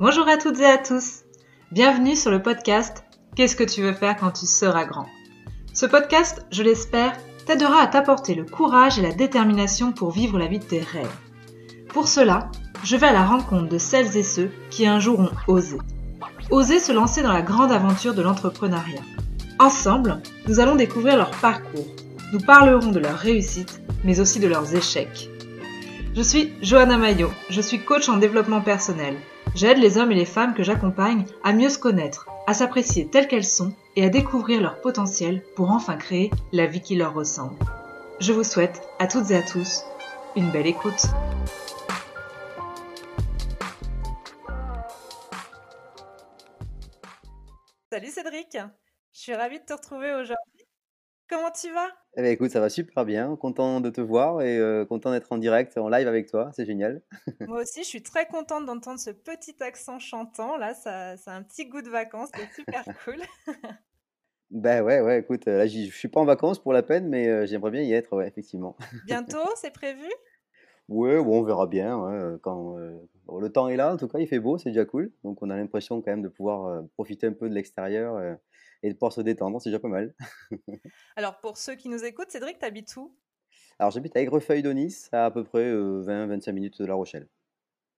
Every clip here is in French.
Bonjour à toutes et à tous. Bienvenue sur le podcast Qu'est-ce que tu veux faire quand tu seras grand? Ce podcast, je l'espère, t'aidera à t'apporter le courage et la détermination pour vivre la vie de tes rêves. Pour cela, je vais à la rencontre de celles et ceux qui un jour ont osé. Osé se lancer dans la grande aventure de l'entrepreneuriat. Ensemble, nous allons découvrir leur parcours. Nous parlerons de leurs réussites, mais aussi de leurs échecs. Je suis Johanna Maillot, je suis coach en développement personnel. J'aide les hommes et les femmes que j'accompagne à mieux se connaître, à s'apprécier telles qu'elles sont et à découvrir leur potentiel pour enfin créer la vie qui leur ressemble. Je vous souhaite à toutes et à tous une belle écoute. Salut Cédric, je suis ravie de te retrouver aujourd'hui. Comment tu vas? Eh bien, écoute, ça va super bien. Content de te voir et euh, content d'être en direct, en live avec toi. C'est génial. Moi aussi, je suis très contente d'entendre ce petit accent chantant. Là, ça, ça a un petit goût de vacances. C'est super cool. Ben ouais, ouais, écoute, là, je suis pas en vacances pour la peine, mais euh, j'aimerais bien y être, ouais, effectivement. Bientôt, c'est prévu? Ouais, bon, on verra bien. ouais, euh, quand euh, bon, le temps est là, en tout cas, il fait beau, c'est déjà cool. Donc, on a l'impression quand même de pouvoir profiter un peu de l'extérieur et de pouvoir se détendre, c'est déjà pas mal. Alors, pour ceux qui nous écoutent, Cédric, t'habites où? Alors, j'habite à Aigrefeuille-d'Onis, à à peu près 20-25 minutes de La Rochelle.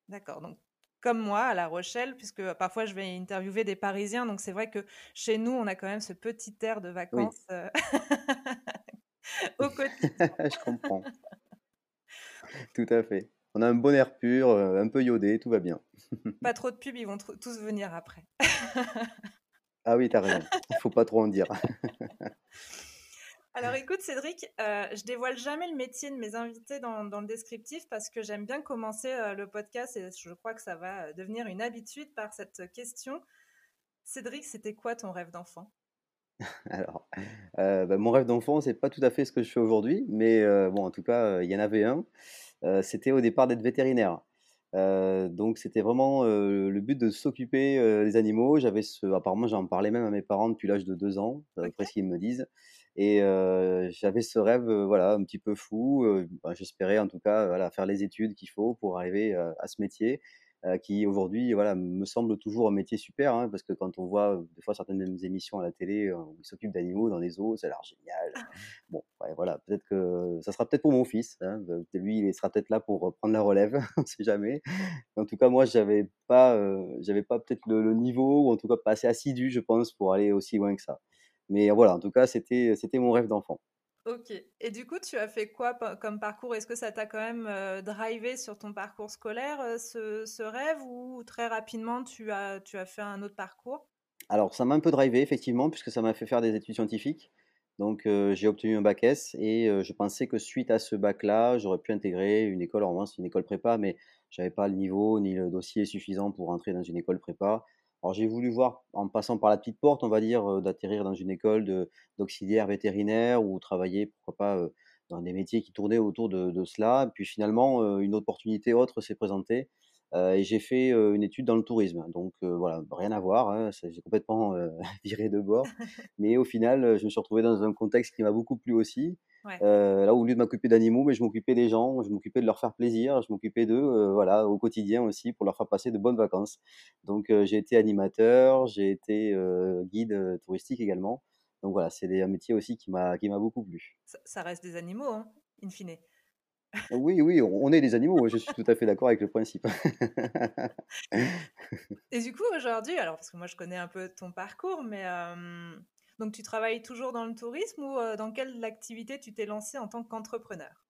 D'accord, donc comme moi à La Rochelle, puisque parfois je vais interviewer des Parisiens, donc c'est vrai que chez nous, on a quand même ce petit air de Oui, vacances euh, au quotidien. je comprends, tout à fait. On a un bon air pur, euh, un peu iodé, tout va bien. Pas trop de pubs, ils vont tous venir après. Ah oui, t'as raison, il faut pas trop en dire. Alors écoute Cédric, euh, je dévoile jamais le métier de mes invités dans, dans le descriptif parce que j'aime bien commencer euh, le podcast et je crois que ça va euh, devenir une habitude par cette question. Cédric, c'était quoi ton rêve d'enfant? Alors, euh, bah, mon rêve d'enfant, c'est pas tout à fait ce que je fais aujourd'hui, mais bon, en tout cas, il y en avait un. C'était au départ d'être vétérinaire. Euh, donc, c'était vraiment euh, le but de s'occuper euh, des animaux. J'avais ce, apparemment, j'en parlais même à mes parents depuis l'âge de deux ans, d'après Ok. ce qu'ils me disent. Et euh, j'avais ce rêve, euh, voilà, un petit peu fou. euh, bah, j'espérais en tout cas, voilà, faire les études qu'il faut pour arriver euh, à ce métier euh, qui aujourd'hui voilà, me semble toujours un métier super, hein, parce que quand on voit euh, des fois certaines émissions à la télé euh, où ils s'occupent d'animaux dans les zoos, ça a l'air génial. Bon, ouais, voilà, peut-être que ça sera peut-être pour mon fils. Hein, lui, il sera peut-être là pour prendre la relève, on sait jamais. En tout cas, moi, j'avais pas, euh, j'avais pas peut-être le, le niveau, ou en tout cas pas assez assidu, je pense, pour aller aussi loin que ça. Mais voilà, en tout cas, c'était, c'était mon rêve d'enfant. Ok. Et du coup, tu as fait quoi comme parcours? Est-ce que ça t'a quand même euh, drivé sur ton parcours scolaire, euh, ce, ce rêve, ou très rapidement tu as, tu as fait un autre parcours? Alors, ça m'a un peu drivé, effectivement, puisque ça m'a fait faire des études scientifiques. Donc, euh, j'ai obtenu un bac S et je pensais que suite à ce bac-là, j'aurais pu intégrer une école, en c'est une école prépa, mais j'avais pas le niveau ni le dossier suffisant pour entrer dans une école prépa. Alors, j'ai voulu voir, en passant par la petite porte, on va dire, euh, d'atterrir dans une école d'auxiliaire vétérinaire ou travailler, pourquoi pas, euh, dans des métiers qui tournaient autour de, de cela. Puis finalement, euh, une opportunité autre s'est présentée et j'ai fait une étude dans le tourisme. Donc voilà, rien à voir, hein, j'ai complètement viré de bord. Mais au final, je me suis retrouvé dans un contexte qui m'a beaucoup plu aussi. Ouais. Euh, là, au lieu de m'occuper d'animaux, mais je m'occupais des gens, je m'occupais de leur faire plaisir, je m'occupais d'eux, euh, voilà, au quotidien aussi, pour leur faire passer de bonnes vacances. Donc euh, j'ai été animateur, j'ai été guide touristique également. Donc voilà, c'est des- un métier aussi qui m'a qui m'a beaucoup plu. Ça, ça reste des animaux, hein, in fine. Oui, oui, on on est des animaux, je suis tout à fait d'accord avec le principe. Et du coup, aujourd'hui, alors parce que moi je connais un peu ton parcours, mais euh, donc tu travailles toujours dans le tourisme ou euh, dans quelle activité tu t'es lancé en tant qu'entrepreneur?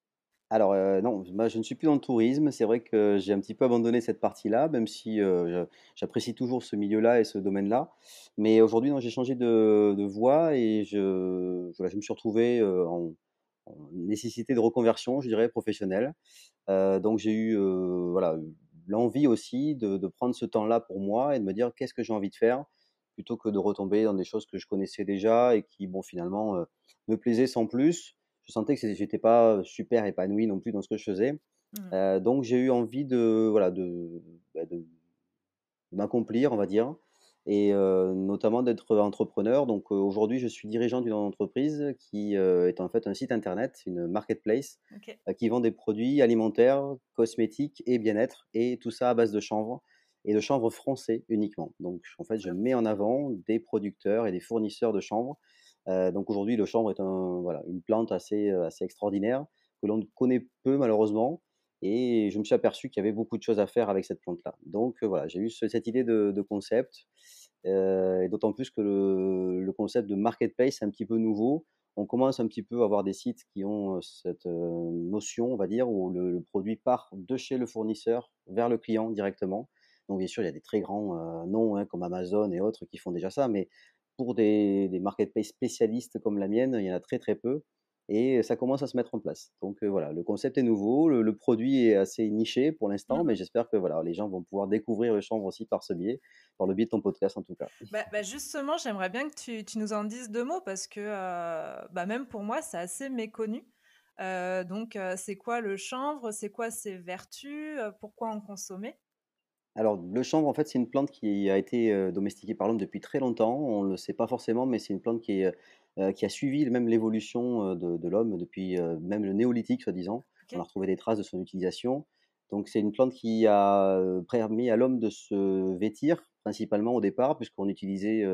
Alors, heu, non, moi je ne suis plus dans le tourisme. C'est vrai que j'ai un petit peu abandonné cette partie-là, même si, je j'apprécie toujours ce milieu-là et ce domaine-là. Mais aujourd'hui, j'ai changé de voie et je me suis retrouvé, en nécessité de reconversion, je dirais, professionnelle. Donc j'ai eu, voilà, l'envie aussi de prendre ce temps-là pour moi et de me dire: «Qu'est-ce que j'ai envie de faire?» Plutôt que de retomber dans des choses que je connaissais déjà et qui, bon, finalement, heu, me plaisaient sans plus. Je sentais que j'étais pas super épanoui non plus dans ce que je faisais. Mhm. Heu, donc j'ai eu envie de, voilà, de, bah, de m'accomplir, on va dire et notamment d'être entrepreneur. Donc, aujourd'hui, je suis dirigeant d'une entreprise qui, est en fait un site internet, une marketplace, qui vend des produits alimentaires, cosmétiques et bien-être et tout ça à base de chanvre et de chanvre français uniquement. Donc en fait, je mets en avant des producteurs et des fournisseurs de chanvre. donc aujourd'hui, le chanvre est un, voilà, une plante assez, assez extraordinaire que l'on connaît peu malheureusement. Et je me suis aperçu qu'il y avait beaucoup de choses à faire avec cette plante-là. Donc voilà, j'ai eu cette idée de, concept. et d'autant plus que le, le, concept de marketplace est un petit peu nouveau on commence un petit peu à avoir des sites qui ont cette notion, on va dire, où le, produit part de chez le fournisseur vers le client directement. Donc bien sûr, il y a des très grands noms hein, comme Amazon et autres qui font déjà ça, mais pour des, des marketplaces spécialistes comme la mienne, il y en a très très peu et ça commence à se mettre en place. Donc voilà, le concept est nouveau, le, produit est assez niché pour l'instant, mmh mais j'espère que voilà, les gens vont pouvoir découvrir le chanvre aussi par ce biais, par le biais de ton podcast en tout cas. Bah, bah, justement, j'aimerais bien que tu, nous en dises deux mots parce que bah, même pour moi, c'est assez méconnu. donc, c'est quoi le chanvre? C'est quoi ses vertus? Pourquoi en consommer? Alors, le chanvre, en fait, c'est une plante qui a été domestiquée par l'homme depuis très longtemps. On ne le sait pas forcément, mais c'est une plante qui est euh, qui a suivi même l'évolution euh, de, l'homme depuis euh, même le néolithique, soi-disant. On a retrouvé des traces de son utilisation. Donc c'est une plante qui a permis à l'homme de se vêtir, principalement au départ, puisqu'on utilisait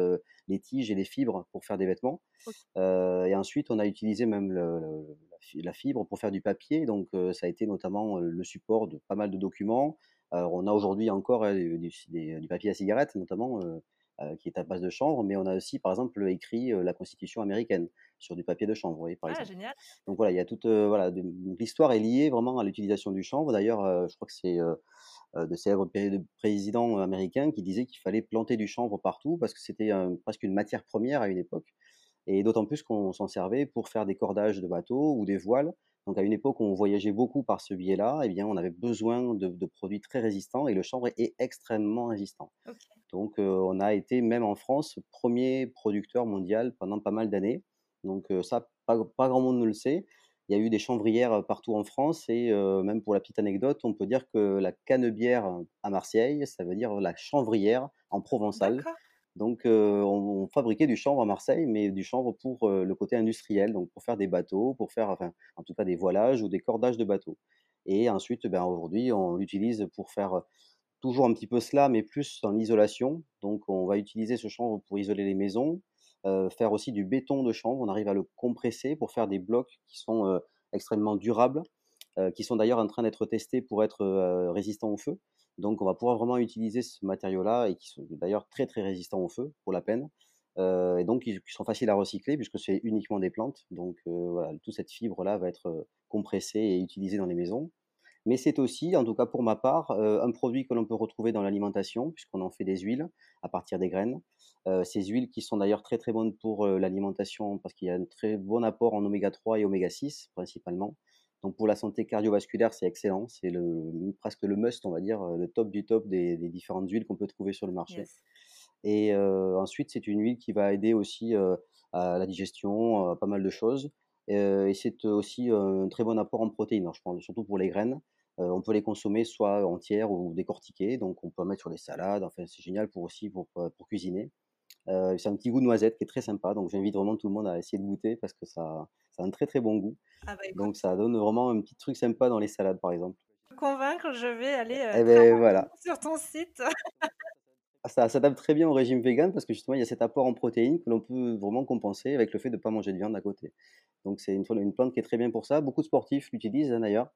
les tiges et les fibres pour faire des vêtements. et ensuite, on a utilisé même la fibre pour faire du papier. Donc ça a été notamment le support de pas mal de documents. On a aujourd'hui encore du, papier à cigarette, notamment euh, qui est à base de chanvre, mais on a aussi, par exemple, écrit euh, la Constitution américaine sur du papier de chanvre, vous voyez, par ah, Génial. Donc voilà, il y a toute, euh, voilà, l'histoire est liée vraiment à l'utilisation du chanvre. D'ailleurs, je crois que c'est de célèbres présidents américains qui disaient qu'il fallait planter du chanvre partout parce que c'était presque une matière première à une époque. Et d'autant plus qu'on s'en servait pour faire des cordages de bateaux ou des voiles. Donc à une époque où on voyageait beaucoup par ce biais-là, eh bien on avait besoin de, produits très résistants et le chanvre est extrêmement résistant. Donc on a été même en France premier producteur mondial pendant pas mal d'années. Donc ça, pas, grand monde ne le sait. Il y a eu des chanvrières partout en France et même pour la petite anecdote, on peut dire que la canebière à Marseille, ça veut dire la chanvrière en provençal. Donc, on, fabriquait du chanvre à Marseille, mais du chanvre pour le côté industriel, donc pour faire des bateaux, pour faire, en tout cas des voilages ou des cordages de bateaux. Et ensuite, ben, aujourd'hui, on l'utilise pour faire toujours un petit peu cela, mais plus dans l'isolation. Donc, on va utiliser ce chanvre pour isoler les maisons, faire aussi du béton de chanvre. On arrive à le compresser pour faire des blocs qui sont extrêmement durables, qui sont d'ailleurs en train d'être testés pour être résistants au feu. Donc, on va pouvoir vraiment utiliser ce matériau-là et qui sont d'ailleurs très très résistants au feu pour la peine. Euh, et donc, ils, sont faciles à recycler puisque c'est uniquement des plantes. Donc, euh, voilà, toute cette fibre-là va être euh, compressée et utilisée dans les maisons. Mais c'est aussi, en tout cas pour ma part, un produit que l'on peut retrouver dans l'alimentation puisqu'on en fait des huiles à partir des graines. ces huiles qui sont d'ailleurs très très bonnes pour l'alimentation parce qu'il y a un très bon apport en oméga 3 et oméga 6 principalement. Donc pour la santé cardiovasculaire, c'est excellent. C'est le, presque le must, on va dire, le top du top des, différentes huiles qu'on peut trouver sur le marché. Et ensuite, c'est une huile qui va aider aussi à la digestion, à pas mal de choses. et c'est aussi un très bon apport en protéines. je pense surtout pour les graines. on peut les consommer soit entières ou décortiquées. Donc on peut en mettre sur des salades. Enfin, c'est génial pour aussi pour, pour cuisiner. Euh, c'est un petit goût de noisette qui est très sympa, donc j'invite vraiment tout le monde à essayer de goûter parce que ça, ça a un très très bon goût. Ah bah, donc ça donne vraiment un petit truc sympa dans les salades par exemple. Convaincre, je vais aller euh, eh ben, voilà. sur ton site. ça s'adapte très bien au régime vegan parce que justement il y a cet apport en protéines que l'on peut vraiment compenser avec le fait de ne pas manger de viande à côté. Donc c'est une, une, plante qui est très bien pour ça. Beaucoup de sportifs l'utilisent hein, d'ailleurs.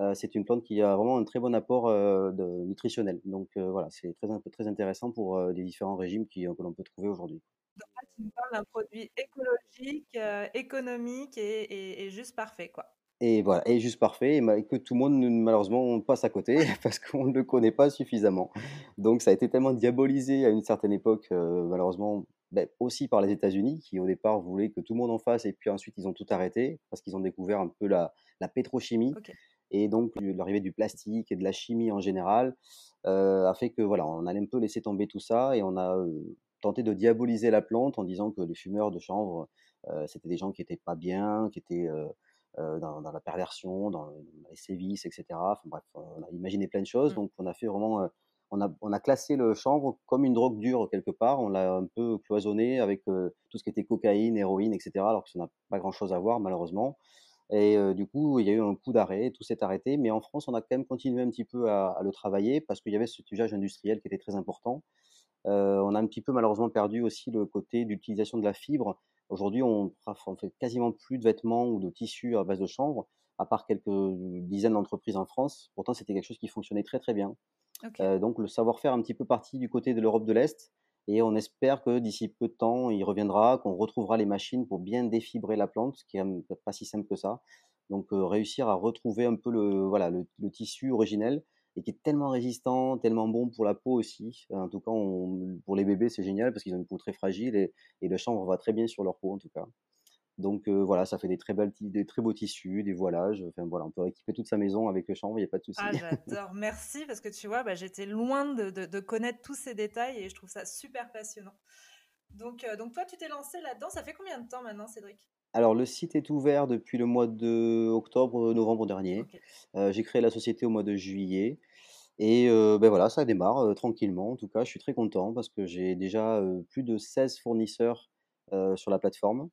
Euh, c'est une plante qui a vraiment un très bon apport euh, de, nutritionnel. Donc euh, voilà, c'est très, très intéressant pour les différents régimes qui, que l'on peut trouver aujourd'hui. Donc là, tu nous parles d'un produit écologique, économique et, juste parfait, quoi. Et voilà, et juste parfait, et que tout le monde malheureusement passe à côté parce qu'on ne le connaît pas suffisamment. Donc ça a été tellement diabolisé à une certaine époque, malheureusement, ben, aussi par les États-Unis qui au départ voulaient que tout le monde en fasse et puis ensuite ils ont tout arrêté parce qu'ils ont découvert un peu la, la pétrochimie. Et donc, l'arrivée du plastique et de la chimie en général euh, a fait que voilà, on a un peu laissé tomber tout ça et on a euh, tenté de diaboliser la plante en disant que les fumeurs de chanvre, euh, c'était des gens qui étaient pas bien, qui étaient dans, la perversion, dans, les sévices, etc. Enfin, bref, on a imaginé plein de choses. Mmh. Donc, on a fait vraiment on a, on a, classé le chanvre comme une drogue dure quelque part. On l'a un peu cloisonné avec tout ce qui était cocaïne, héroïne, etc. Alors que ça n'a pas grand-chose à voir malheureusement. Et du coup, il y a eu un coup d'arrêt, tout s'est arrêté. Mais en France, on a quand même continué un petit peu à, à le travailler parce qu'il y avait ce usage industriel qui était très important. on a un petit peu malheureusement perdu aussi le côté d'utilisation de la fibre. Aujourd'hui, on, on fait quasiment plus de vêtements ou de tissus à base de chanvre, à part quelques dizaines d'entreprises en France. Pourtant, c'était quelque chose qui fonctionnait très très bien. donc le savoir-faire un petit peu parti du côté de l'Europe de l'Est. Et on espère que d'ici peu de temps, il reviendra, qu'on retrouvera les machines pour bien défibrer la plante, ce qui n'est pas si simple que ça. Donc réussir à retrouver un peu le, voilà, le, tissu originel et qui est tellement résistant, tellement bon pour la peau aussi. En tout cas, pour les bébés, c'est génial parce qu'ils ont une peau très fragile et, et le chanvre va très bien sur leur peau en tout cas. Donc voilà, ça fait des très, belles, des très beaux tissus, des voilages. Enfin voilà, on peut équiper toute sa maison avec le chanvre, il n'y a pas de souci. Ah, j'adore. Merci parce que tu vois, bah, j'étais loin de, de, connaître tous ces détails et je trouve ça super passionnant. Donc, donc toi, tu t'es lancé là-dedans. Ça fait combien de temps maintenant, Cédric? Alors, le site est ouvert depuis le mois de octobre, novembre dernier. j'ai créé la société au mois de juillet. Et ben voilà, ça démarre tranquillement. En tout cas, je suis très content parce que j'ai déjà plus de 16 fournisseurs sur la plateforme.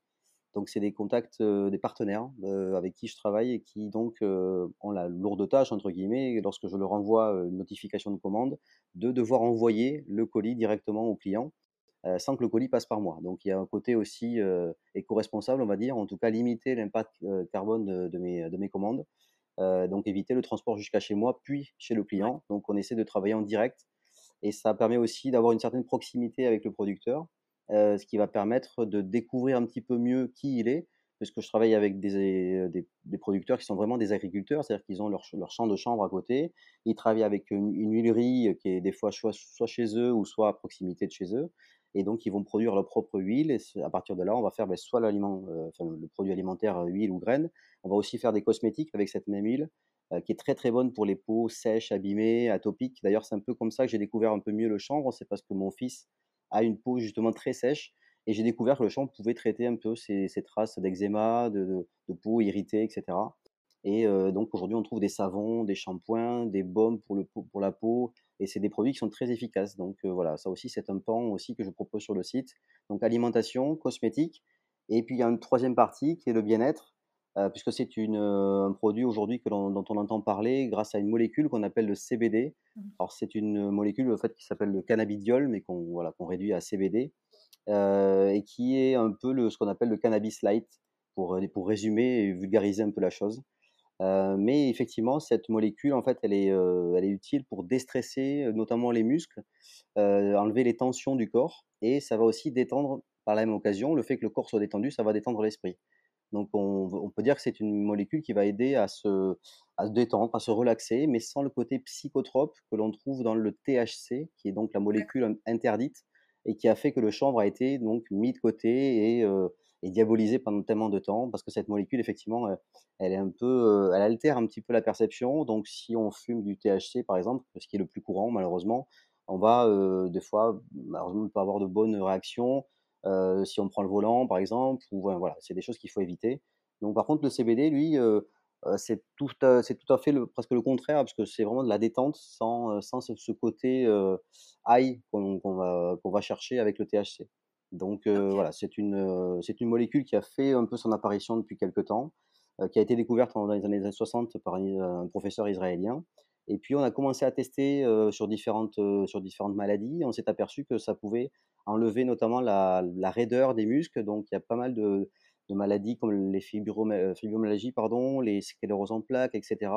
Donc, c'est des contacts, des partenaires avec qui je travaille et qui donc ont la lourde tâche, entre guillemets, lorsque je leur envoie une notification de commande, de devoir envoyer le colis directement au client sans que le colis passe par moi. Donc, il y a un côté aussi éco-responsable, on va dire, en tout cas limiter l'impact carbone de, mes, de mes commandes. donc, éviter le transport jusqu'à chez moi, puis chez le client. Donc, on essaie de travailler en direct et ça permet aussi d'avoir une certaine proximité avec le producteur euh, ce qui va permettre de découvrir un petit peu mieux qui il est, puisque je travaille avec des, des, producteurs qui sont vraiment des agriculteurs, c'est-à-dire qu'ils ont leur, champ de chambre à côté, ils travaillent avec une, huilerie qui est des fois soit, chez eux ou soit à proximité de chez eux, et donc ils vont produire leur propre huile, et à partir de là, on va faire ben, soit l'aliment, euh, le produit alimentaire, euh, huile ou graines, on va aussi faire des cosmétiques avec cette même huile, qui est très très bonne pour les peaux sèches, abîmées, atopiques. D'ailleurs, c'est un peu comme ça que j'ai découvert un peu mieux le chanvre, c'est parce que mon fils a une peau justement très sèche. Et j'ai découvert que le chanvre pouvait traiter un peu ces, traces d'eczéma, de, peau irritée, etc. Et euh, donc aujourd'hui, on trouve des savons, des shampoings, des baumes pour la peau, et c'est des produits qui sont très efficaces. Donc euh, voilà, ça aussi, c'est un pan aussi que je propose sur le site. Donc alimentation, cosmétique, et puis il y a une troisième partie qui est le bien-être. Euh, puisque c'est euh, un produit aujourd'hui dont on entend parler grâce à une molécule qu'on appelle le CBD. Mmh. Alors c'est une molécule en fait, qui s'appelle le cannabidiol, mais qu'on voilà, qu'on réduit à CBD, euh, et qui est un peu le, ce qu'on appelle le cannabis light, pour, pour résumer et vulgariser un peu la chose. mais effectivement, cette molécule, en fait, elle est, elle est utile pour déstresser notamment les muscles, enlever les tensions du corps, et ça va aussi détendre, par la même occasion, le fait que le corps soit détendu, ça va détendre l'esprit. Donc on, peut dire que c'est une molécule qui va aider à se, à se détendre, à se relaxer, mais sans le côté psychotrope que l'on trouve dans le THC, qui est donc la molécule interdite et qui a fait que le chanvre a été donc mis de côté et, euh, diabolisé pendant tellement de temps, parce que cette molécule, effectivement, euh, elle est un peu, euh, elle altère un petit peu la perception. Donc si on fume du THC, par exemple, ce qui est le plus courant malheureusement, on va des fois malheureusement ne pas avoir de bonnes réactions euh, si on prend le volant, par exemple, ou voilà, c'est des choses qu'il faut éviter. Donc, par contre, le CBD, lui, euh, c'est tout, c'est tout à fait le, presque le contraire, parce que c'est vraiment de la détente sans, sans ce, côté high qu'on, va, qu'on va chercher avec le THC. Donc voilà, c'est une, c'est une molécule qui a fait un peu son apparition depuis quelques temps, qui a été découverte dans les années 60 par un professeur israélien. Et puis on a commencé à tester sur, différentes, sur différentes maladies. On s'est aperçu que ça pouvait enlever notamment la, raideur des muscles. Donc il y a pas mal de, maladies comme les fibromyalgies, pardon, les scléroses en plaques, etc.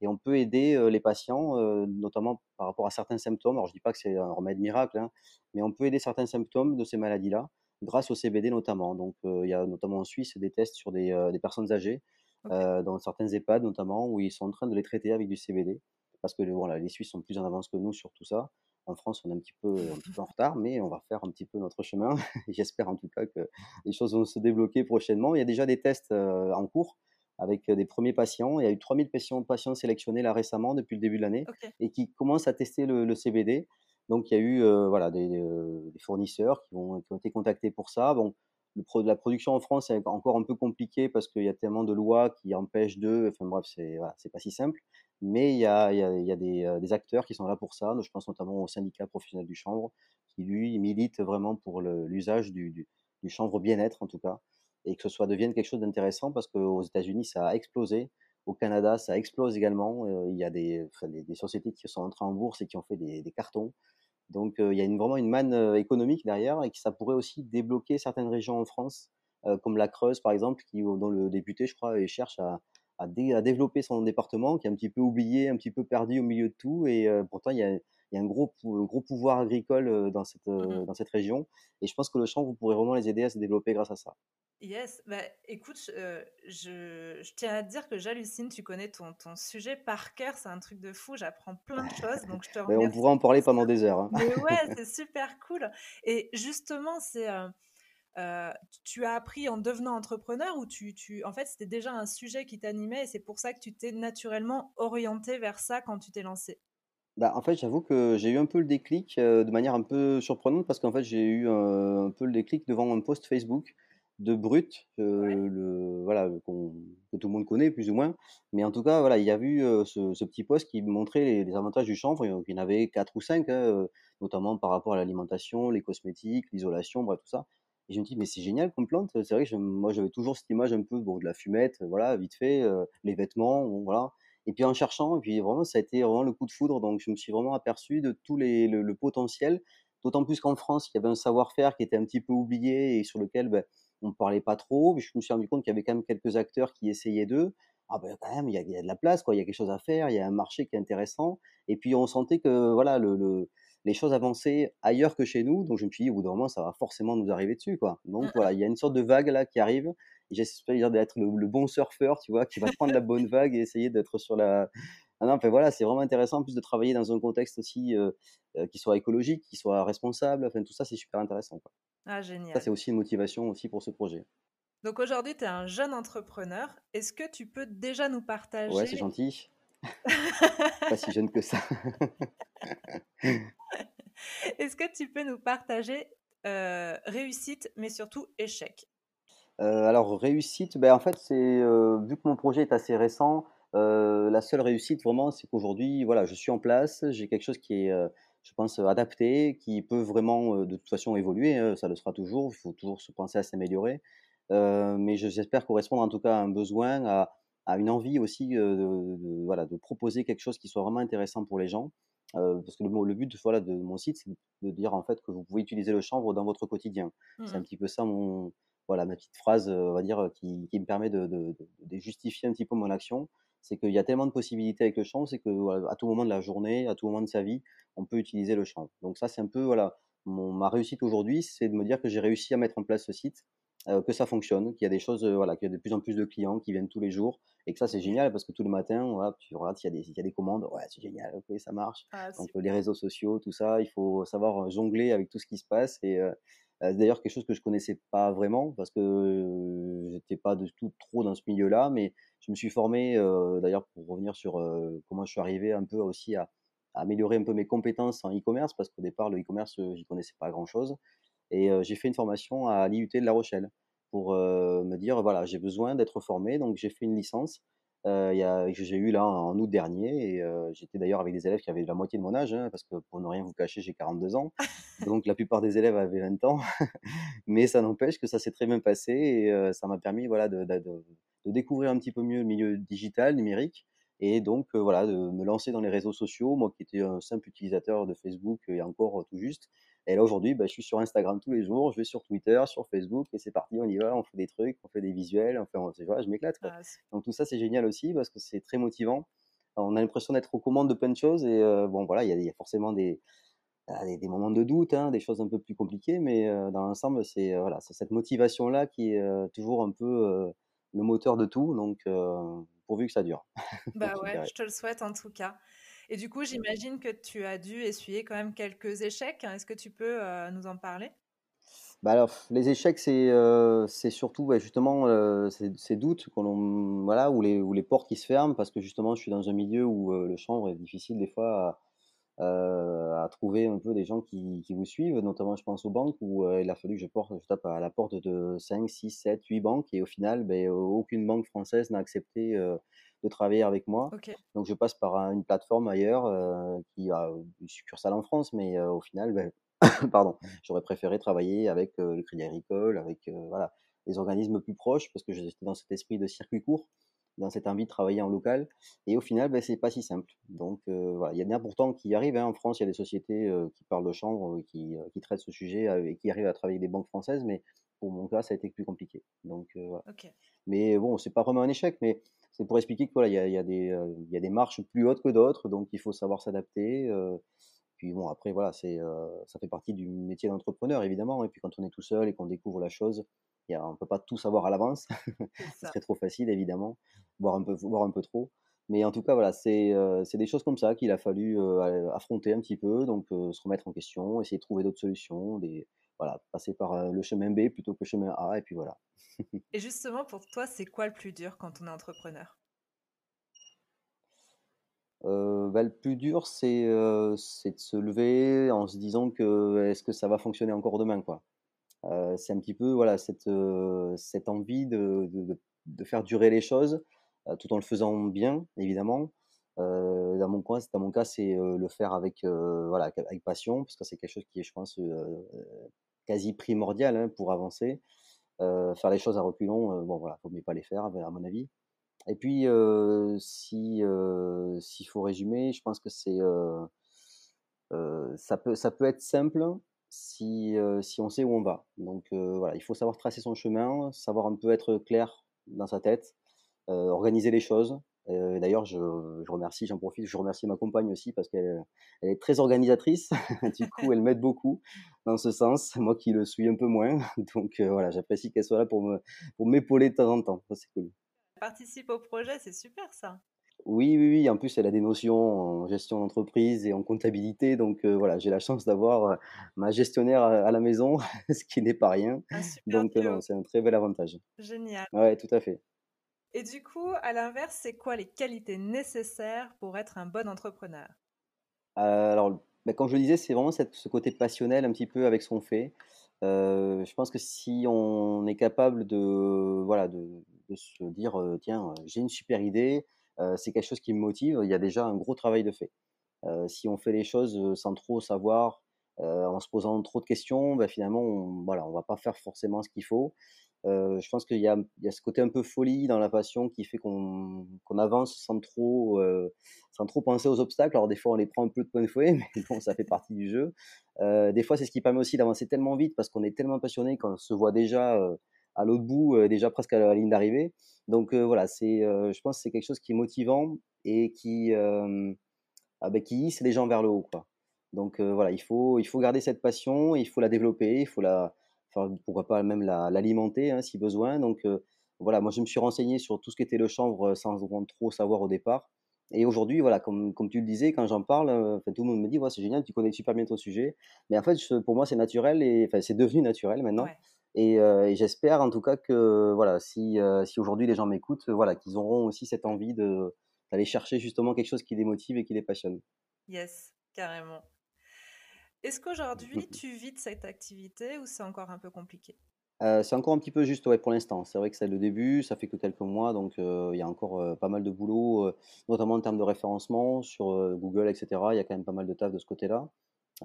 Et on peut aider les patients, notamment par rapport à certains symptômes. Alors je ne dis pas que c'est un remède miracle, hein, mais on peut aider certains symptômes de ces maladies-là grâce au CBD notamment. Donc il y a notamment en Suisse des tests sur des, personnes âgées, dans certains EHPAD notamment, où ils sont en train de les traiter avec du CBD parce que voilà, les Suisses sont plus en avance que nous sur tout ça. En France, on est un petit, peu, un petit peu en retard, mais on va faire un petit peu notre chemin. J'espère en tout cas que les choses vont se débloquer prochainement. Il y a déjà des tests euh, en cours avec euh, des premiers patients. Il y a eu 3000 patients, patients sélectionnés là récemment depuis le début de l'année et qui commencent à tester le, CBD. Donc il y a eu euh, voilà, des, des, fournisseurs qui, vont, qui, ont été contactés pour ça. Bon, le, la production en France est encore un peu compliqué parce qu'il y a tellement de lois qui empêchent de. Enfin bref, c'est voilà, pas si simple. Mais il y a, y y a des, euh, des, acteurs qui sont là pour ça. Je pense notamment au syndicat professionnel du chanvre qui, lui, milite vraiment pour l'usage du, du, chanvre bien-être, en tout cas. et que ce soit devienne quelque chose d'intéressant parce qu'aux États-Unis, ça a explosé. Au Canada, ça explose également. il y a des, des, sociétés qui sont entrées en bourse et qui ont fait des, des cartons. Donc il y a une, vraiment une manne économique derrière et que ça pourrait aussi débloquer certaines régions en France, comme la Creuse par exemple, qui, dont le député, je crois, cherche à, à, développer son département, qui est un petit peu oublié, un petit peu perdu au milieu de tout. Et pourtant, il y a, il y a un gros, gros pouvoir agricole dans cette, mmh dans cette région. Et je pense que le champ, vous pourrez vraiment les aider à se développer grâce à ça. Yes, bah, écoute, je, je, tiens à te dire que j'hallucine, tu connais ton, ton sujet par cœur, c'est un truc de fou, j'apprends plein de choses, donc je te remercie. on pourra en parler pendant des heures. Hein. Mais ouais, c'est super cool. Et justement, c'est, tu as appris en devenant entrepreneur ou tu, tu en fait, c'était déjà un sujet qui t'animait et c'est pour ça que tu t'es naturellement orienté vers ça quand tu t'es lancé? Bah, en fait, j'avoue que j'ai eu un peu le déclic de manière un peu surprenante parce qu'en fait, j'ai eu un peu le déclic devant un post Facebook de Brut, le, voilà, que tout le monde connaît plus ou moins. Mais en tout cas, voilà, il y a vu ce, petit post qui montrait les, avantages du chanvre. Il y en avait quatre ou cinq, hein, notamment par rapport à l'alimentation, les cosmétiques, l'isolation, bref, tout ça. Et je me dis, mais c'est génial comme plante. C'est vrai que moi, j'avais toujours cette image un peu bon, de la fumette, voilà, vite fait, les vêtements, voilà. Et puis en cherchant, puis vraiment, ça a été vraiment le coup de foudre. Donc, je me suis vraiment aperçu de tout le, potentiel. D'autant plus qu'en France, il y avait un savoir-faire qui était un petit peu oublié et sur lequel ben, on ne parlait pas trop. Je me suis rendu compte qu'il y avait quand même quelques acteurs qui essayaient d'eux. Ah ben quand même, il y, a, y, a, de la place, quoi. Il y a quelque chose à faire. Il y a un marché qui est intéressant. Et puis on sentait que voilà, le les choses avançaient ailleurs que chez nous. Donc je me suis dit, au bout d'un moment, ça va forcément nous arriver dessus. Quoi. Donc mmh voilà, il y a une sorte de vague là qui arrive. J'espère d'être le, bon surfeur, tu vois, qui va prendre la bonne vague et essayer d'être sur la. Ah non, enfin, voilà, c'est vraiment intéressant en plus de travailler dans un contexte aussi euh, qui soit écologique, qui soit responsable. Enfin, tout ça, c'est super intéressant. Quoi. Ah, génial. Ça, c'est aussi une motivation aussi pour ce projet. Donc aujourd'hui, tu es un jeune entrepreneur. Est-ce que tu peux déjà nous partager Ouais, c'est gentil. Pas si jeune que ça. Est-ce que tu peux nous partager euh, réussite, mais surtout échec? Euh, Alors, réussite, ben, en fait, c'est euh, vu que mon projet est assez récent, la seule réussite vraiment, c'est qu'aujourd'hui, voilà, je suis en place, j'ai quelque chose qui est, je pense, adapté, qui peut vraiment, de toute façon, évoluer, hein, ça le sera toujours, il faut toujours se penser à s'améliorer. mais j'espère correspondre en tout cas à un besoin, à, à une envie aussi de, voilà, de proposer quelque chose qui soit vraiment intéressant pour les gens. parce que le, le but voilà, de mon site, c'est de dire en fait que vous pouvez utiliser le chanvre dans votre quotidien. C'est un mmh petit peu ça mon, voilà, ma petite phrase, on va dire, qui, qui me permet de, de, de, justifier un petit peu mon action. C'est qu'il y a tellement de possibilités avec le chanvre, c'est que à tout moment de la journée, à tout moment de sa vie, on peut utiliser le chanvre. Donc ça, c'est un peu voilà, mon, ma réussite aujourd'hui, c'est de me dire que j'ai réussi à mettre en place ce site euh, que ça fonctionne, qu'il y a des choses, euh, voilà, qu'il y a de plus en plus de clients qui viennent tous les jours et que ça c'est génial parce que tous les matins, voilà, tu regardes s'il y, a des, y a des commandes, ouais c'est génial, ok ça marche. Ah, Donc les réseaux sociaux, tout ça, il faut savoir euh, jongler avec tout ce qui se passe et d'ailleurs quelque chose que je connaissais pas vraiment parce que j'étais pas du tout trop dans ce milieu-là, mais je me suis formé d'ailleurs pour revenir sur comment je suis arrivé un peu aussi à, à améliorer un peu mes compétences en e-commerce parce qu'au départ le e-commerce j'y connaissais pas grand-chose et j'ai fait une formation à l'IUT de La Rochelle pour me dire voilà, j'ai besoin d'être formé. Donc j'ai fait une licence euh, j'ai eu là en, août dernier. Et j'étais d'ailleurs avec des élèves qui avaient la moitié de mon âge, hein, parce que pour ne rien vous cacher, j'ai 42 ans. Donc la plupart des élèves avaient 20 ans. Mais ça n'empêche que ça s'est très bien passé et ça m'a permis voilà, de, de, de, découvrir un petit peu mieux le milieu digital, numérique. Et donc, voilà, de me lancer dans les réseaux sociaux, moi qui étais un simple utilisateur de Facebook et encore tout juste, et là, aujourd'hui, bah, je suis sur Instagram tous les jours, je vais sur Twitter, sur Facebook, et c'est parti, on y va, on fait des trucs, on fait des visuels, enfin, on, voilà, je m'éclate. Ah, Donc tout ça, c'est génial aussi parce que c'est très motivant. On a l'impression d'être aux commandes de plein de choses, et euh, bon, voilà, il y, a forcément des, bah, des, des, moments de doute, hein, des choses un peu plus compliquées, mais euh, dans l'ensemble, c'est euh, voilà, cette motivation-là qui est toujours un peu le moteur de tout, donc pourvu que ça dure. Bah ouais, je te le souhaite en tout cas. Et du coup, j'imagine que tu as dû essuyer quand même quelques échecs. Est-ce que tu peux euh, nous en parler? Bah alors, les échecs, c'est euh, surtout justement euh, ces, doutes voilà, ou, les, ou les portes qui se ferment, parce que justement, je suis dans un milieu où le chanvre est difficile des fois à, trouver un peu des gens qui, qui, vous suivent, notamment je pense aux banques, où il a fallu que je, porte, je tape à la porte de 5, 6, 7, 8 banques, et au final, ben, aucune banque française n'a accepté de travailler avec moi. Donc je passe par une plateforme ailleurs euh, qui a une succursale en France, mais euh, au final, ben, pardon, j'aurais préféré travailler avec euh, le Crédit Agricole, avec voilà, les organismes plus proches, parce que j'étais dans cet esprit de circuit court, dans cette envie de travailler en local. Et au final, ben, c'est pas si simple. Donc voilà, il y en a pourtant qui arrivent. Hein. En France, il y a des sociétés qui parlent de chanvre, qui, qui traitent ce sujet et qui arrivent à travailler avec des banques françaises, mais pour mon cas, ça a été plus compliqué. Donc, voilà. Mais bon, c'est pas vraiment un échec, mais c'est pour expliquer qu'il voilà, y, a, y, a des, y a des marches plus hautes que d'autres, donc il faut savoir s'adapter. puis bon, après, voilà, c'est, ça fait partie du métier d'entrepreneur, évidemment. Et puis quand on est tout seul et qu'on découvre la chose, y a, on ne peut pas tout savoir à l'avance. Ce serait trop facile, évidemment, voire un peu, voire un peu trop. Mais en tout cas, voilà, c'est des choses comme ça qu'il a fallu affronter un petit peu, donc se remettre en question, essayer de trouver d'autres solutions, des, voilà, passer par le chemin B plutôt que le chemin A, et puis voilà. et justement, pour toi, c'est quoi le plus dur quand on est entrepreneur? Bah, le plus dur, c'est de se lever en se disant que est-ce que ça va fonctionner encore demain, quoi? c'est un petit peu voilà cette, cette envie de, de, de, faire durer les choses tout en le faisant bien, évidemment. dans mon cas, c'est le faire avec voilà avec passion parce que c'est quelque chose qui est, je pense, quasi primordial hein, pour avancer. faire les choses à reculons, bon voilà, faut mieux pas les faire, à mon avis. Et puis, si s'il faut résumer, je pense que c'est ça peut ça peut être simple si si on sait où on va. Donc voilà, il faut savoir tracer son chemin, savoir un peu être clair dans sa tête, organiser les choses. D'ailleurs, je, je, remercie, j'en profite, je remercie ma compagne aussi parce qu'elle elle est très organisatrice. du coup, elle m'aide beaucoup dans ce sens. Moi qui le suis un peu moins. Donc voilà, j'apprécie qu'elle soit là pour me pour m'épauler de temps en temps. Ça, c'est cool participe au projet, c'est super ça. Oui, oui, oui. En plus, elle a des notions en gestion d'entreprise et en comptabilité. Donc euh, voilà, j'ai la chance d'avoir euh, ma gestionnaire à, la maison, ce qui n'est pas rien. donc euh, c'est un très bel avantage. Génial. Ouais, tout à fait. Et du coup, à l'inverse, c'est quoi les qualités nécessaires pour être un bon entrepreneur? Alors, bah, comme je le disais, c'est vraiment ce côté passionnel un petit peu avec ce qu'on fait. je pense que si on est capable de, voilà, de, se dire tiens, j'ai une super idée, c'est quelque chose qui me motive, il y a déjà un gros travail de fait. si on fait les choses sans trop savoir, en se posant trop de questions, ben finalement, on, voilà, on va pas faire forcément ce qu'il faut. Je pense qu'il y, a ce côté un peu folie dans la passion qui fait qu'on avance sans trop, sans trop penser aux obstacles. Alors des fois, on les prend un peu de point de fouet, mais bon, ça fait partie du jeu. des fois, c'est ce qui permet aussi d'avancer tellement vite parce qu'on est tellement passionné qu'on se voit déjà à l'autre bout, euh, déjà presque à la ligne d'arrivée. Donc euh, voilà, c'est, euh, je pense que c'est quelque chose qui est motivant et qui, ah ben, hisse les gens vers le haut. Donc voilà, il faut garder cette passion, il faut la développer, il faut la, enfin, pourquoi pas même l'alimenter hein, si besoin. Donc voilà, moi je me suis renseigné sur tout ce qui était le chanvre sans trop savoir au départ. Et aujourd'hui, voilà, comme, comme tu le disais, quand j'en parle, tout le monde me dit, ouais, c'est génial, tu connais super bien ton sujet. Mais en fait, pour moi, c'est naturel et enfin, c'est devenu naturel maintenant. Et, j'espère en tout cas que voilà, si, si aujourd'hui les gens m'écoutent, voilà, qu'ils auront aussi cette envie d'aller chercher justement quelque chose qui les motive et qui les passionne. Yes, carrément. Est-ce qu'aujourd'hui tu vis de cette activité ou c'est encore un peu compliqué? C'est encore un petit peu juste ouais, pour l'instant. C'est vrai que c'est le début, ça fait que quelques mois, donc il y a encore pas mal de boulot, notamment en termes de référencement sur Google, etc. Il y a quand même pas mal de taf de ce côté-là.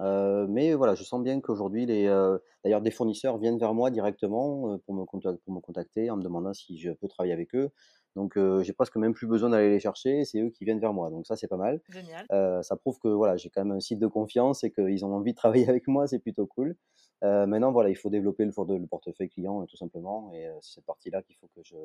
Euh, mais voilà, je sens bien qu'aujourd'hui, les, euh, d'ailleurs, des fournisseurs viennent vers moi directement euh, pour, me pour me contacter en me demandant si je peux travailler avec eux. Donc, j'ai presque même plus besoin d'aller les chercher, c'est eux qui viennent vers moi. Donc, ça, c'est pas mal. Génial. ça prouve que voilà, j'ai quand même un site de confiance et qu'ils ont envie de travailler avec moi, c'est plutôt cool. maintenant, voilà, il faut développer le, le portefeuille client tout simplement, et c'est cette partie-là qu'il faut que je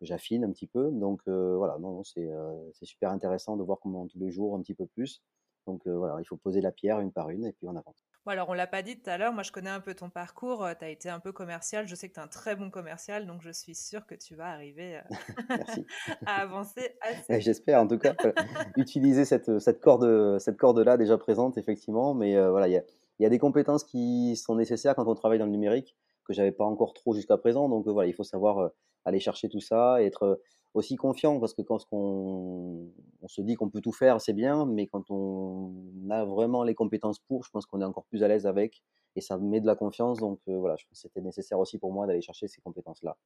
que j'affine un petit peu. Donc voilà, non, c'est c'est super intéressant de voir comment tous les jours un petit peu plus. Donc voilà, il faut poser la pierre une par une et puis on avance. Bon, alors on l'a pas dit tout à l'heure, moi je connais un peu ton parcours, tu as été un peu commercial, je sais que tu es un très bon commercial, donc je suis sûre que tu vas arriver à avancer assez. J'espère en tout cas utiliser cette, cette corde cette corde là déjà présente effectivement, mais voilà, il y a, y a, des compétences qui sont nécessaires quand on travaille dans le numérique que j'avais pas encore trop jusqu'à présent, donc voilà, il faut savoir aller chercher tout ça, et être aussi confiant parce que quand on, on se dit qu'on peut tout faire, c'est bien, mais quand on a vraiment les compétences pour, je pense qu'on est encore plus à l'aise avec et ça met de la confiance. Donc euh, voilà, je pense que c'était nécessaire aussi pour moi d'aller chercher ces compétences-là.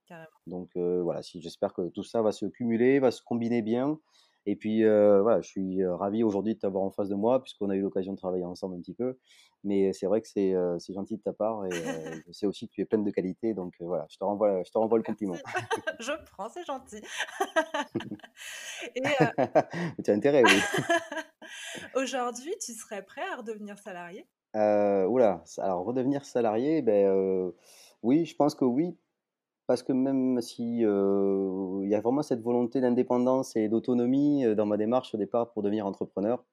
Donc euh, voilà, si j'espère que tout ça va se cumuler, va se combiner bien Et puis, euh, voilà, je suis euh, ravi aujourd'hui de t'avoir en face de moi, puisqu'on a eu l'occasion de travailler ensemble un petit peu. Mais c'est vrai que c'est euh, c'est gentil de ta part et je sais aussi que tu es pleine de qualité. Donc voilà, je te renvoie, je te renvoie le compliment. je prends, c'est gentil. et tu as intérêt, oui. aujourd'hui, tu serais prêt à redevenir salarié? Oula, alors redevenir salarié, ben, oui, je pense que oui, parce que même si, il y a vraiment cette volonté d'indépendance et d'autonomie, dans ma démarche au départ pour devenir entrepreneur,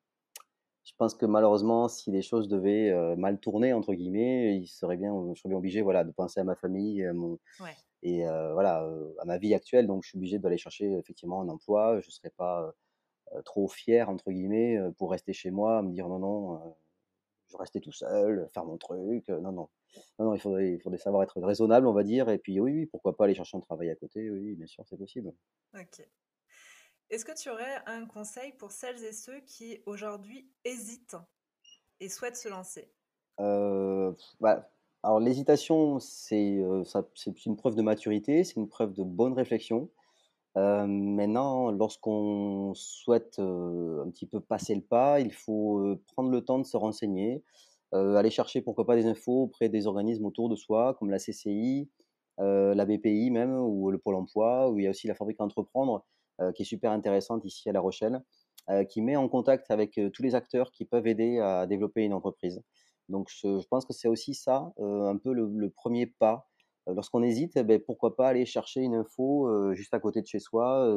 je pense que malheureusement, si les choses devaient, «mal tourner» entre guillemets, il serait bien je serais bien obligé, voilà, de penser à ma famille, à mon et voilà, à ma vie actuelle. Donc je suis obligé d'aller chercher effectivement un emploi. Je ne serais pas, trop «fier» entre guillemets, pour rester chez moi, me dire: «Non, non, je vais rester tout seul, faire mon truc». Non, non. Non, non, il faudrait, il faudrait savoir être raisonnable, on va dire. Et puis, oui, oui, pourquoi pas aller chercher un travail à côté. Oui, bien sûr, c'est possible. Ok. Est-ce que tu aurais un conseil pour celles et ceux qui aujourd'hui hésitent et souhaitent se lancer? Euh, bah, Alors, l'hésitation, c'est euh, c'est une preuve de maturité, c'est une preuve de bonne réflexion. Euh, maintenant, lorsqu'on souhaite un petit peu passer le pas, il faut prendre le temps de se renseigner, euh, aller chercher pourquoi pas des infos auprès des organismes autour de soi, comme la CCI, euh, la BPI même, ou le Pôle emploi, où il y a aussi la fabrique entreprendre, euh, qui est super intéressante ici à La Rochelle, qui met en contact avec tous les acteurs qui peuvent aider à développer une entreprise. Donc je, pense que c'est aussi ça, un peu le, premier pas. Lorsqu'on hésite, eh ben, pourquoi pas aller chercher une info juste à côté de chez soi,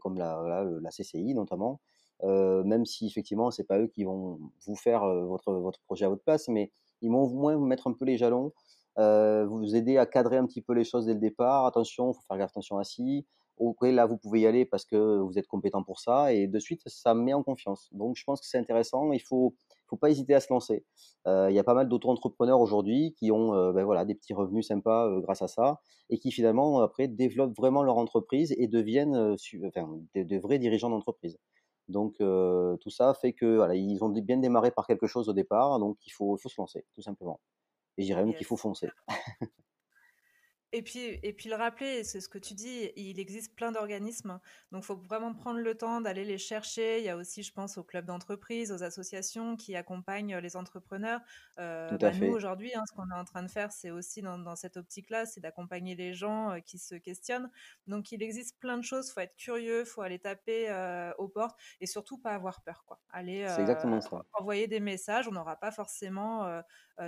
comme la, CCI notamment, même si effectivement c'est pas eux qui vont vous faire votre, votre projet à votre place, mais ils vont au moins vous mettre un peu les jalons, vous aider à cadrer un petit peu les choses dès le départ. Attention, faut faire attention à ci. Ok, là vous pouvez y aller parce que vous êtes compétent pour ça, et de suite ça met en confiance. Donc je pense que c'est intéressant. Il faut faut pas hésiter à se lancer. Il y a pas mal d'auto-entrepreneurs aujourd'hui qui ont ben voilà, des petits revenus sympas grâce à ça et qui finalement après développent vraiment leur entreprise et deviennent enfin, de vrais dirigeants d'entreprise. Donc tout ça fait que voilà, ils ont bien démarré par quelque chose au départ, donc il faut, faut se lancer, tout simplement. Et je dirais même qu'il faut foncer. Et puis, et puis le rappeler, c'est ce que tu dis, il existe plein d'organismes, donc il faut vraiment prendre le temps d'aller les chercher. Il y a aussi, je pense, aux clubs d'entreprise, aux associations qui accompagnent les entrepreneurs. Euh, bah, nous, aujourd'hui, hein, ce qu'on est en train de faire, c'est aussi dans, cette optique-là, c'est d'accompagner les gens euh, qui se questionnent. Donc il existe plein de choses, il faut être curieux, il faut aller taper euh, aux portes et surtout pas avoir peur. Quoi. Aller envoyer des messages, on n'aura pas forcément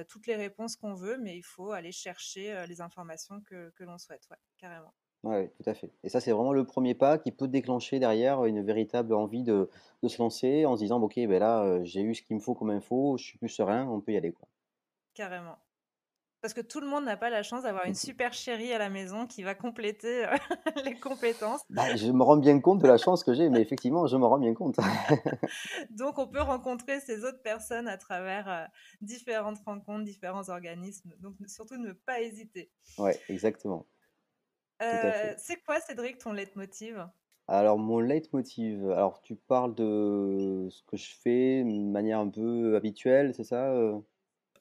toutes les réponses qu'on veut, mais il faut aller chercher les informations que que, l'on souhaite, ouais, carrément. Oui, tout à fait. Et ça, c'est vraiment le premier pas qui peut déclencher derrière une véritable envie de, de se lancer en se disant, ok, ben là, euh, j'ai eu ce qu'il me faut comme info, je suis plus serein, on peut y aller. Quoi. Carrément. Parce que tout le monde n'a pas la chance d'avoir une super chérie à la maison qui va compléter euh, les compétences. Bah, je me rends bien compte de la chance que j'ai, mais effectivement, je me rends bien compte. Donc, on peut rencontrer ces autres personnes à travers euh, différentes rencontres, différents organismes. Donc, surtout ne pas hésiter. Oui, exactement. Euh, c'est quoi, Cédric, ton leitmotiv? Alors, mon leitmotiv, alors tu parles de ce que je fais de manière un peu habituelle, c'est ça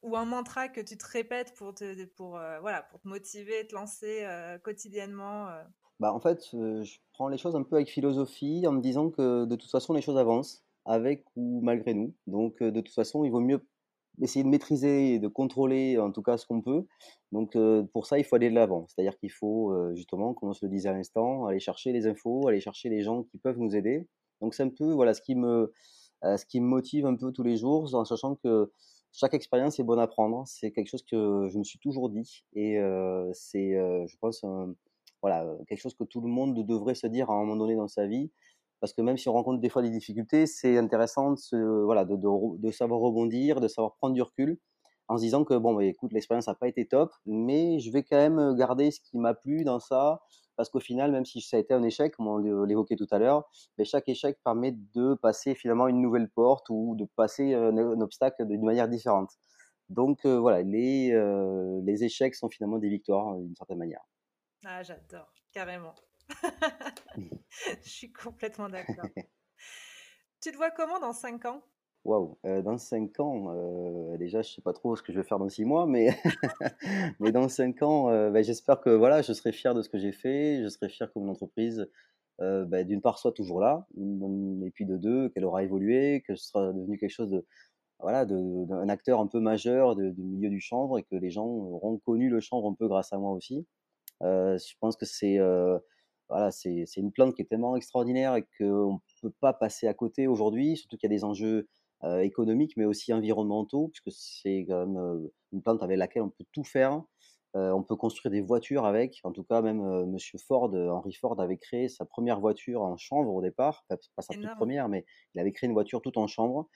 ou un mantra que tu te répètes pour te, pour, euh, voilà, pour te motiver, te lancer euh, quotidiennement euh? bah, En fait, je prends les choses un peu avec philosophie en me disant que de toute façon, les choses avancent, avec ou malgré nous. Donc, de toute façon, il vaut mieux essayer de maîtriser et de contrôler en tout cas ce qu'on peut. Donc, pour ça, il faut aller de l'avant. C'est-à-dire qu'il faut, justement, comme on se le disait à l'instant, aller chercher les infos, aller chercher les gens qui peuvent nous aider. Donc, c'est un peu voilà, ce, qui me, ce qui me motive un peu tous les jours, en sachant que chaque expérience est bonne à prendre. C'est quelque chose que je me suis toujours dit et c'est, je pense, voilà, quelque chose que tout le monde devrait se dire à un moment donné dans sa vie. Parce que même si on rencontre des fois des difficultés, c'est intéressant de, voilà, de, savoir rebondir, de savoir prendre du recul en se disant que, bon, bah, écoute, l'expérience n'a pas été top, mais je vais quand même garder ce qui m'a plu dans ça, parce qu'au final, même si ça a été un échec, comme on l'évoquait tout à l'heure, mais chaque échec permet de passer finalement une nouvelle porte ou de passer un, obstacle d'une manière différente. Donc euh, voilà, les, euh, les échecs sont finalement des victoires d'une certaine manière. Ah, j'adore, carrément. Je suis complètement d'accord. tu te vois comment dans 5 ans? Waouh, euh, dans 5 ans, euh, déjà, je sais pas trop ce que je vais faire dans 6 mois, mais, mais dans 5 ans, euh, ben, j'espère que voilà, je serai fier de ce que j'ai fait, je serai fier que mon entreprise bah, d'une part soit toujours là, et puis de deux qu'elle aura évolué, que ce sera devenu quelque chose de voilà, d'un acteur un peu majeur du milieu du chanvre et que les gens auront connu le chanvre un peu grâce à moi aussi. je pense que c'est voilà, c'est une plante qui est tellement extraordinaire et qu'on ne peut pas passer à côté aujourd'hui, surtout qu'il y a des enjeux économiques mais aussi environnementaux, puisque c'est quand même une plante avec laquelle on peut tout faire. on peut construire des voitures avec. En tout cas, même Monsieur Ford, Henry Ford avait créé sa première voiture en chanvre au départ, pas sa toute première, mais il avait créé une voiture toute en chanvre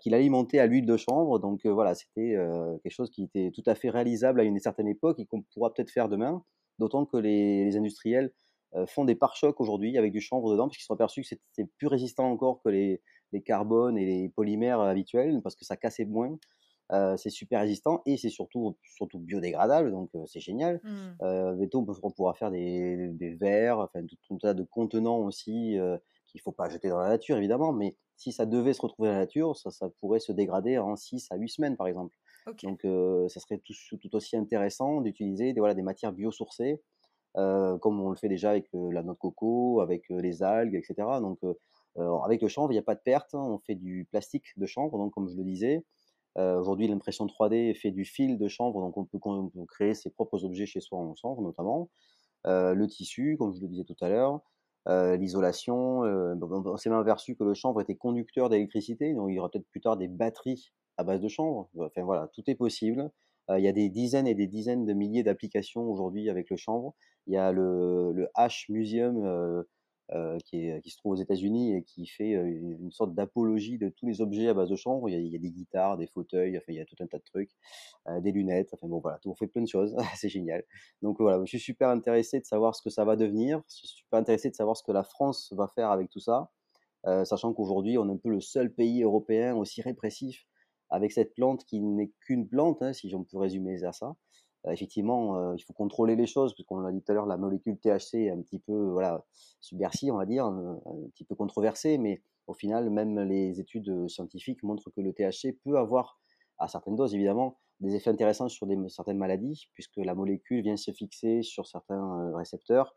qu'il alimentait à l'huile de chanvre. Donc voilà, c'était quelque chose qui était tout à fait réalisable à une certaine époque et qu'on pourra peut-être faire demain. D'autant que les industriels euh, font des pare-chocs aujourd'hui avec du chanvre dedans, parce qu'ils sont aperçus que c'était plus résistant encore que les, les, carbones et les polymères habituels, parce que ça cassait moins. Euh, c'est super résistant et c'est surtout, surtout biodégradable, donc euh, c'est génial. Mmh. Euh, on, pourra faire des, des verres, enfin tout, un tas de contenants aussi qu'il ne faut pas jeter dans la nature évidemment, mais si ça devait se retrouver dans la nature, ça, ça pourrait se dégrader en 6 à 8 semaines par exemple. Donc ça serait tout, tout, aussi intéressant d'utiliser des, voilà, des matières biosourcées euh, comme on le fait déjà avec la noix de coco, avec les algues, etc. Donc, avec le chanvre, il n'y a pas de perte. Hein. on fait du plastique de chanvre, donc comme je le disais. Aujourd'hui, l'impression 3D fait du fil de chanvre, donc on peut, créer ses propres objets chez soi en chanvre notamment. le tissu, comme je le disais tout à l'heure, l'isolation. on s'est même aperçu que le chanvre était conducteur d'électricité, donc il y aura peut-être plus tard des batteries à base de chanvre. Enfin voilà, tout est possible. Il y a des dizaines et des dizaines de milliers d'applications aujourd'hui avec le chanvre. Il y a le, le H Museum euh, euh, qui, se trouve aux États-Unis et qui fait euh, une sorte d'apologie de tous les objets à base de chanvre. Il y, a, des guitares, des fauteuils, il y a tout un tas de trucs, des lunettes. Enfin bon, voilà, on fait plein de choses. c'est génial. Donc voilà, je suis super intéressé de savoir ce que ça va devenir. Je suis super intéressé de savoir ce que la France va faire avec tout ça. sachant qu'aujourd'hui, on est un peu le seul pays européen aussi répressif avec cette plante qui n'est qu'une plante, hein, si j'en peux résumer à ça. Euh, effectivement, euh, il faut contrôler les choses, parce qu'on l'a dit tout à l'heure, la molécule THC est un petit peu voilà, subversive, on va dire, un, petit peu controversée, mais au final, même les études scientifiques montrent que le THC peut avoir, à certaines doses évidemment, des effets intéressants sur certaines maladies, puisque la molécule vient se fixer sur certains euh, récepteurs,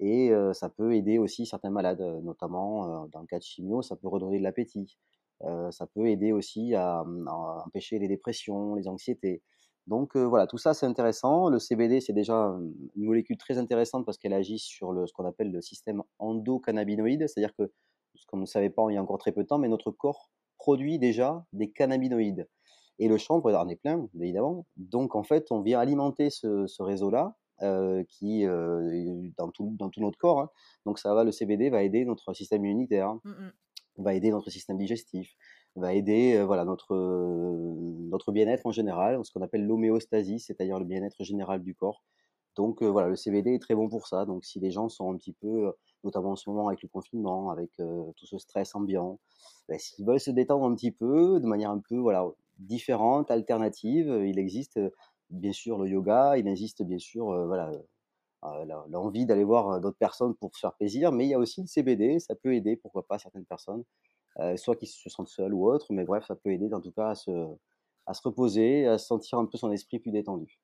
et ça peut aider aussi certains malades, notamment dans le cas de chimio, ça peut redonner de l'appétit. Ça peut aider aussi à, à, empêcher les dépressions, les anxiétés. Donc voilà, tout ça c'est intéressant. Le CBD c'est déjà une molécule très intéressante parce qu'elle agit sur le, ce qu'on appelle le système endocannabinoïde, c'est-à-dire que, ce qu'on ne savait pas il y a encore très peu de temps, mais notre corps produit déjà des cannabinoïdes. Et le chanvre en est plein, évidemment. Donc en fait, on vient alimenter ce, réseau-là qui dans, tout, dans tout notre corps. Hein. Donc ça va, le CBD va aider notre système immunitaire, mmh va aider notre système digestif, va aider voilà, notre, notre bien-être en général, ce qu'on appelle l'homéostasie, c'est-à-dire le bien-être général du corps. Donc voilà, le CBD est très bon pour ça. Donc si les gens sont un petit peu, notamment en ce moment avec le confinement, avec tout ce stress ambiant, bah, s'ils veulent se détendre un petit peu, de manière un peu voilà, différente, alternative, il existe bien sûr le yoga, il existe bien sûr voilà, l'envie d'aller voir d'autres personnes pour se faire plaisir, mais il y a aussi le CBD, ça peut aider, pourquoi pas, certaines personnes. Euh, soit qu'ils se sentent seuls ou autres, mais bref, ça peut aider en tout cas à se, à se reposer, à sentir un peu son esprit plus détendu.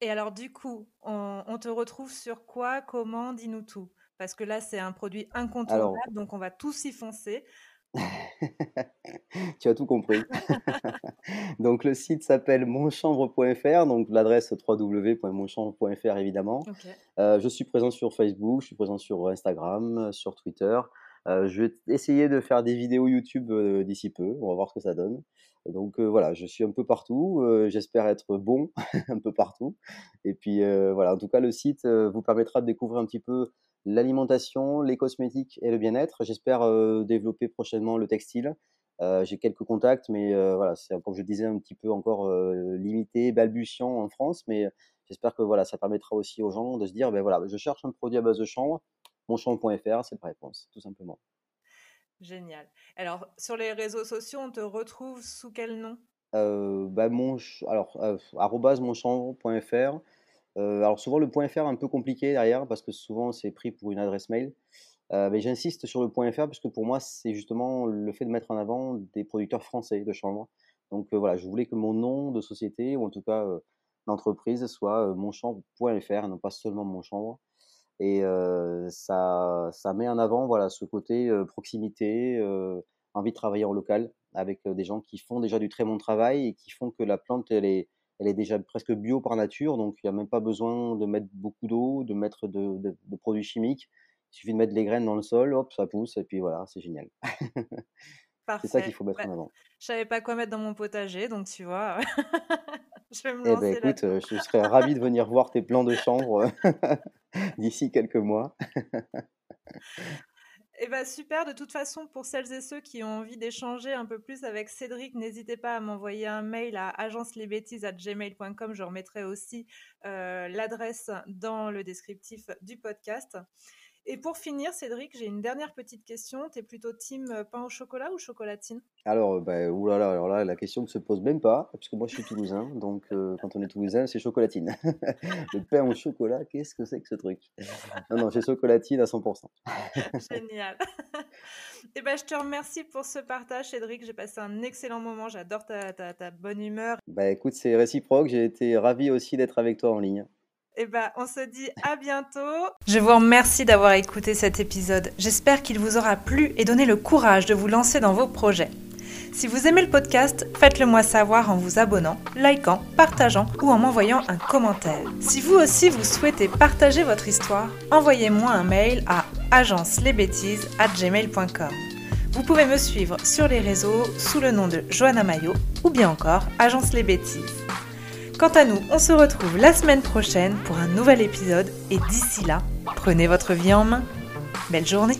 Et alors du coup, on, te retrouve sur quoi, comment, dis-nous tout. Parce que là, c'est un produit incontournable, donc on va tous y foncer. tu as tout compris. donc le site s'appelle monchambre.fr, donc l'adresse www.monchambre.fr évidemment. Euh, je suis présent sur Facebook, je suis présent sur Instagram, sur Twitter. Euh, je vais essayer de faire des vidéos YouTube euh, d'ici peu. On va voir ce que ça donne. Donc euh, voilà, je suis un peu partout. J'espère être bon un peu partout. Et puis voilà, en tout cas, le site vous permettra de découvrir un petit peu l'alimentation, les cosmétiques et le bien-être. J'espère développer prochainement le textile. J'ai quelques contacts, mais voilà, c'est comme je disais un petit peu encore limité, balbutiant en France, mais j'espère que voilà, ça permettra aussi aux gens de se dire, ben voilà, je cherche un produit à base de chanvre, monchamp.fr, c'est la réponse, tout simplement. Génial. Alors, sur les réseaux sociaux, on te retrouve sous quel nom? Euh, bah, mon, alors, euh, monchambre.fr. Euh, alors, souvent, le .fr est un peu compliqué derrière parce que souvent, c'est pris pour une adresse mail. Euh, mais j'insiste sur le .fr parce que pour moi, c'est justement le fait de mettre en avant des producteurs français de chanvre. Donc voilà, je voulais que mon nom de société, ou en tout cas d'entreprise, soit monchambre.fr, non pas seulement monchambre. Et ça, ça met en avant voilà, ce côté proximité, envie de travailler en local avec des gens qui font déjà du très bon travail et qui font que la plante, elle est, elle est déjà presque bio par nature, donc il n'y a même pas besoin de mettre beaucoup d'eau, de mettre de, de, produits chimiques. Il suffit de mettre les graines dans le sol, hop, ça pousse, et puis voilà, c'est génial. c'est ça qu'il faut mettre en avant. Je savais pas quoi mettre dans mon potager, donc tu vois, je vais me eh ben, lancer. Écoute, je serais ravi de venir voir tes plans de chambre d'ici quelques mois. Eh ben super, de toute façon, pour celles et ceux qui ont envie d'échanger un peu plus avec Cédric, n'hésitez pas à m'envoyer un mail à agencelesbêtises.gmail.com. Je remettrai aussi euh, l'adresse dans le descriptif du podcast. Et pour finir, Cédric, j'ai une dernière petite question. Tu es plutôt team euh, pain au chocolat ou chocolatine? Alors, bah, oulala, alors là, la question ne se pose même pas, parce que moi je suis toulousain, donc euh, quand on est toulousain, c'est chocolatine. le pain au chocolat, qu'est-ce que c'est que ce truc? Non, non, c'est chocolatine à 100%. Génial. Et eh ben, je te remercie pour ce partage, Cédric. J'ai passé un excellent moment. J'adore ta, ta, ta bonne humeur. Bah écoute, c'est réciproque. J'ai été ravi aussi d'être avec toi en ligne. Eh ben, on se dit à bientôt. Je vous remercie d'avoir écouté cet épisode. J'espère qu'il vous aura plu et donné le courage de vous lancer dans vos projets. Si vous aimez le podcast, faites-le moi savoir en vous abonnant, likant, partageant ou en m'envoyant un commentaire. Si vous aussi vous souhaitez partager votre histoire, envoyez-moi un mail à agencelesbêtises@gmail.com. Vous pouvez me suivre sur les réseaux sous le nom de Johanna Mayo ou bien encore Agence les Bêtises. Quant à nous, on se retrouve la semaine prochaine pour un nouvel épisode et d'ici là, prenez votre vie en main. Belle journée